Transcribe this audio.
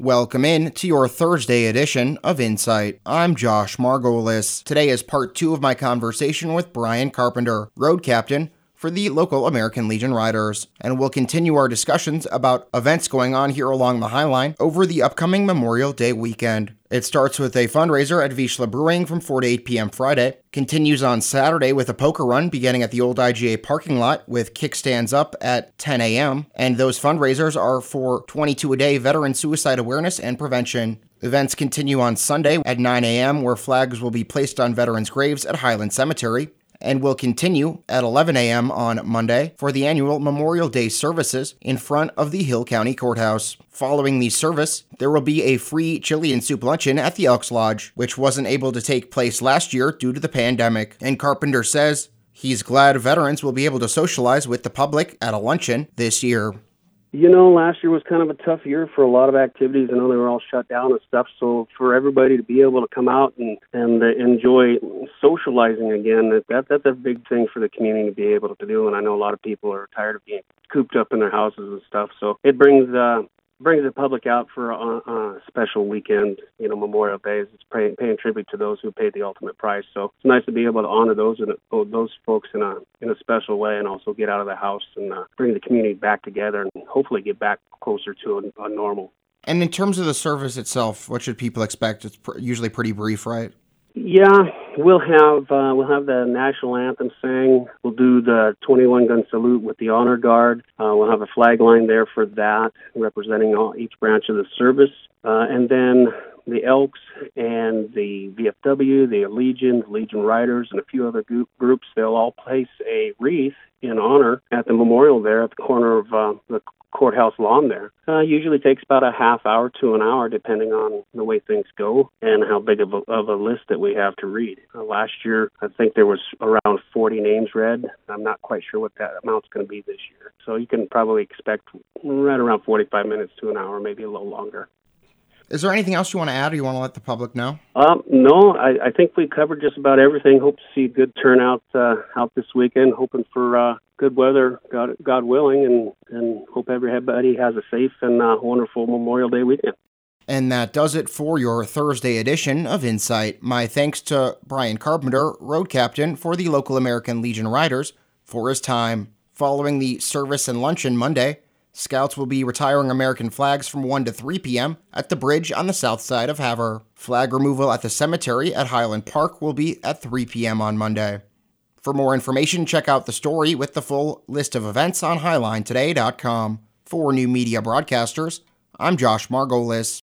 Welcome in to your Thursday edition of Insight. I'm Josh Margolis. Today is part two of my conversation with Brian Carpenter, road captain for the local American Legion Riders, and we'll continue our discussions about events going on here along the High Line over the upcoming Memorial Day weekend. It starts with a fundraiser at Vizsla Brewing from 4 to 8 p.m. Friday, continues on Saturday with a poker run beginning at the old IGA parking lot with kickstands up at 10 a.m., and those fundraisers are for 22 a day veteran suicide awareness and prevention. Events continue on Sunday at 9 a.m., where flags will be placed on veterans' graves at Highland Cemetery and will continue at 11 a.m. on Monday for the annual Memorial Day services in front of the Hill County Courthouse. Following the service, there will be a free chili and soup luncheon at the Elks Lodge, which wasn't able to take place last year due to the pandemic. And Carpenter says he's glad veterans will be able to socialize with the public at a luncheon this year. You know, last year was kind of a tough year for a lot of activities. I know they were all shut down and stuff. So for everybody to be able to come out and and uh, enjoy socializing again, that that that's a big thing for the community to be able to do. And I know a lot of people are tired of being cooped up in their houses and stuff. So it brings uh, brings the public out for a, a special weekend, you know, Memorial Day. It's paying, paying tribute to those who paid the ultimate price. So it's nice to be able to honor those and those folks in a in a special way, and also get out of the house and uh, bring the community back together, and hopefully get back closer to a, a normal. And in terms of the service itself, what should people expect? It's pr- usually pretty brief, right? Yeah, we'll have uh, we'll have the national anthem sang. We'll do the 21 gun salute with the honor guard. Uh, we'll have a flag line there for that, representing all, each branch of the service, uh, and then the Elks and the VFW, the Legion, the Legion Riders, and a few other groups. They'll all place a wreath in honor at the memorial there at the corner of uh, the courthouse lawn there. Uh, usually takes about a half hour to an hour, depending on the way things go and how big of a, of a list that we have to read. Uh, last year, I think there was around 40 names read. I'm not quite sure what that amount's going to be this year. So you can probably expect right around 45 minutes to an hour, maybe a little longer. Is there anything else you want to add or you want to let the public know? Um, no, I, I think we covered just about everything. Hope to see a good turnout uh, out this weekend. Hoping for uh, good weather, God, God willing, and, and hope everybody has a safe and uh, wonderful Memorial Day weekend. And that does it for your Thursday edition of Insight. My thanks to Brian Carpenter, road captain for the local American Legion Riders, for his time. Following the service and luncheon Monday, Scouts will be retiring American flags from 1 to 3 p.m. at the bridge on the south side of Havre. Flag removal at the cemetery at Highland Park will be at 3 p.m. on Monday. For more information, check out the story with the full list of events on HighlineToday.com. For new media broadcasters, I'm Josh Margolis.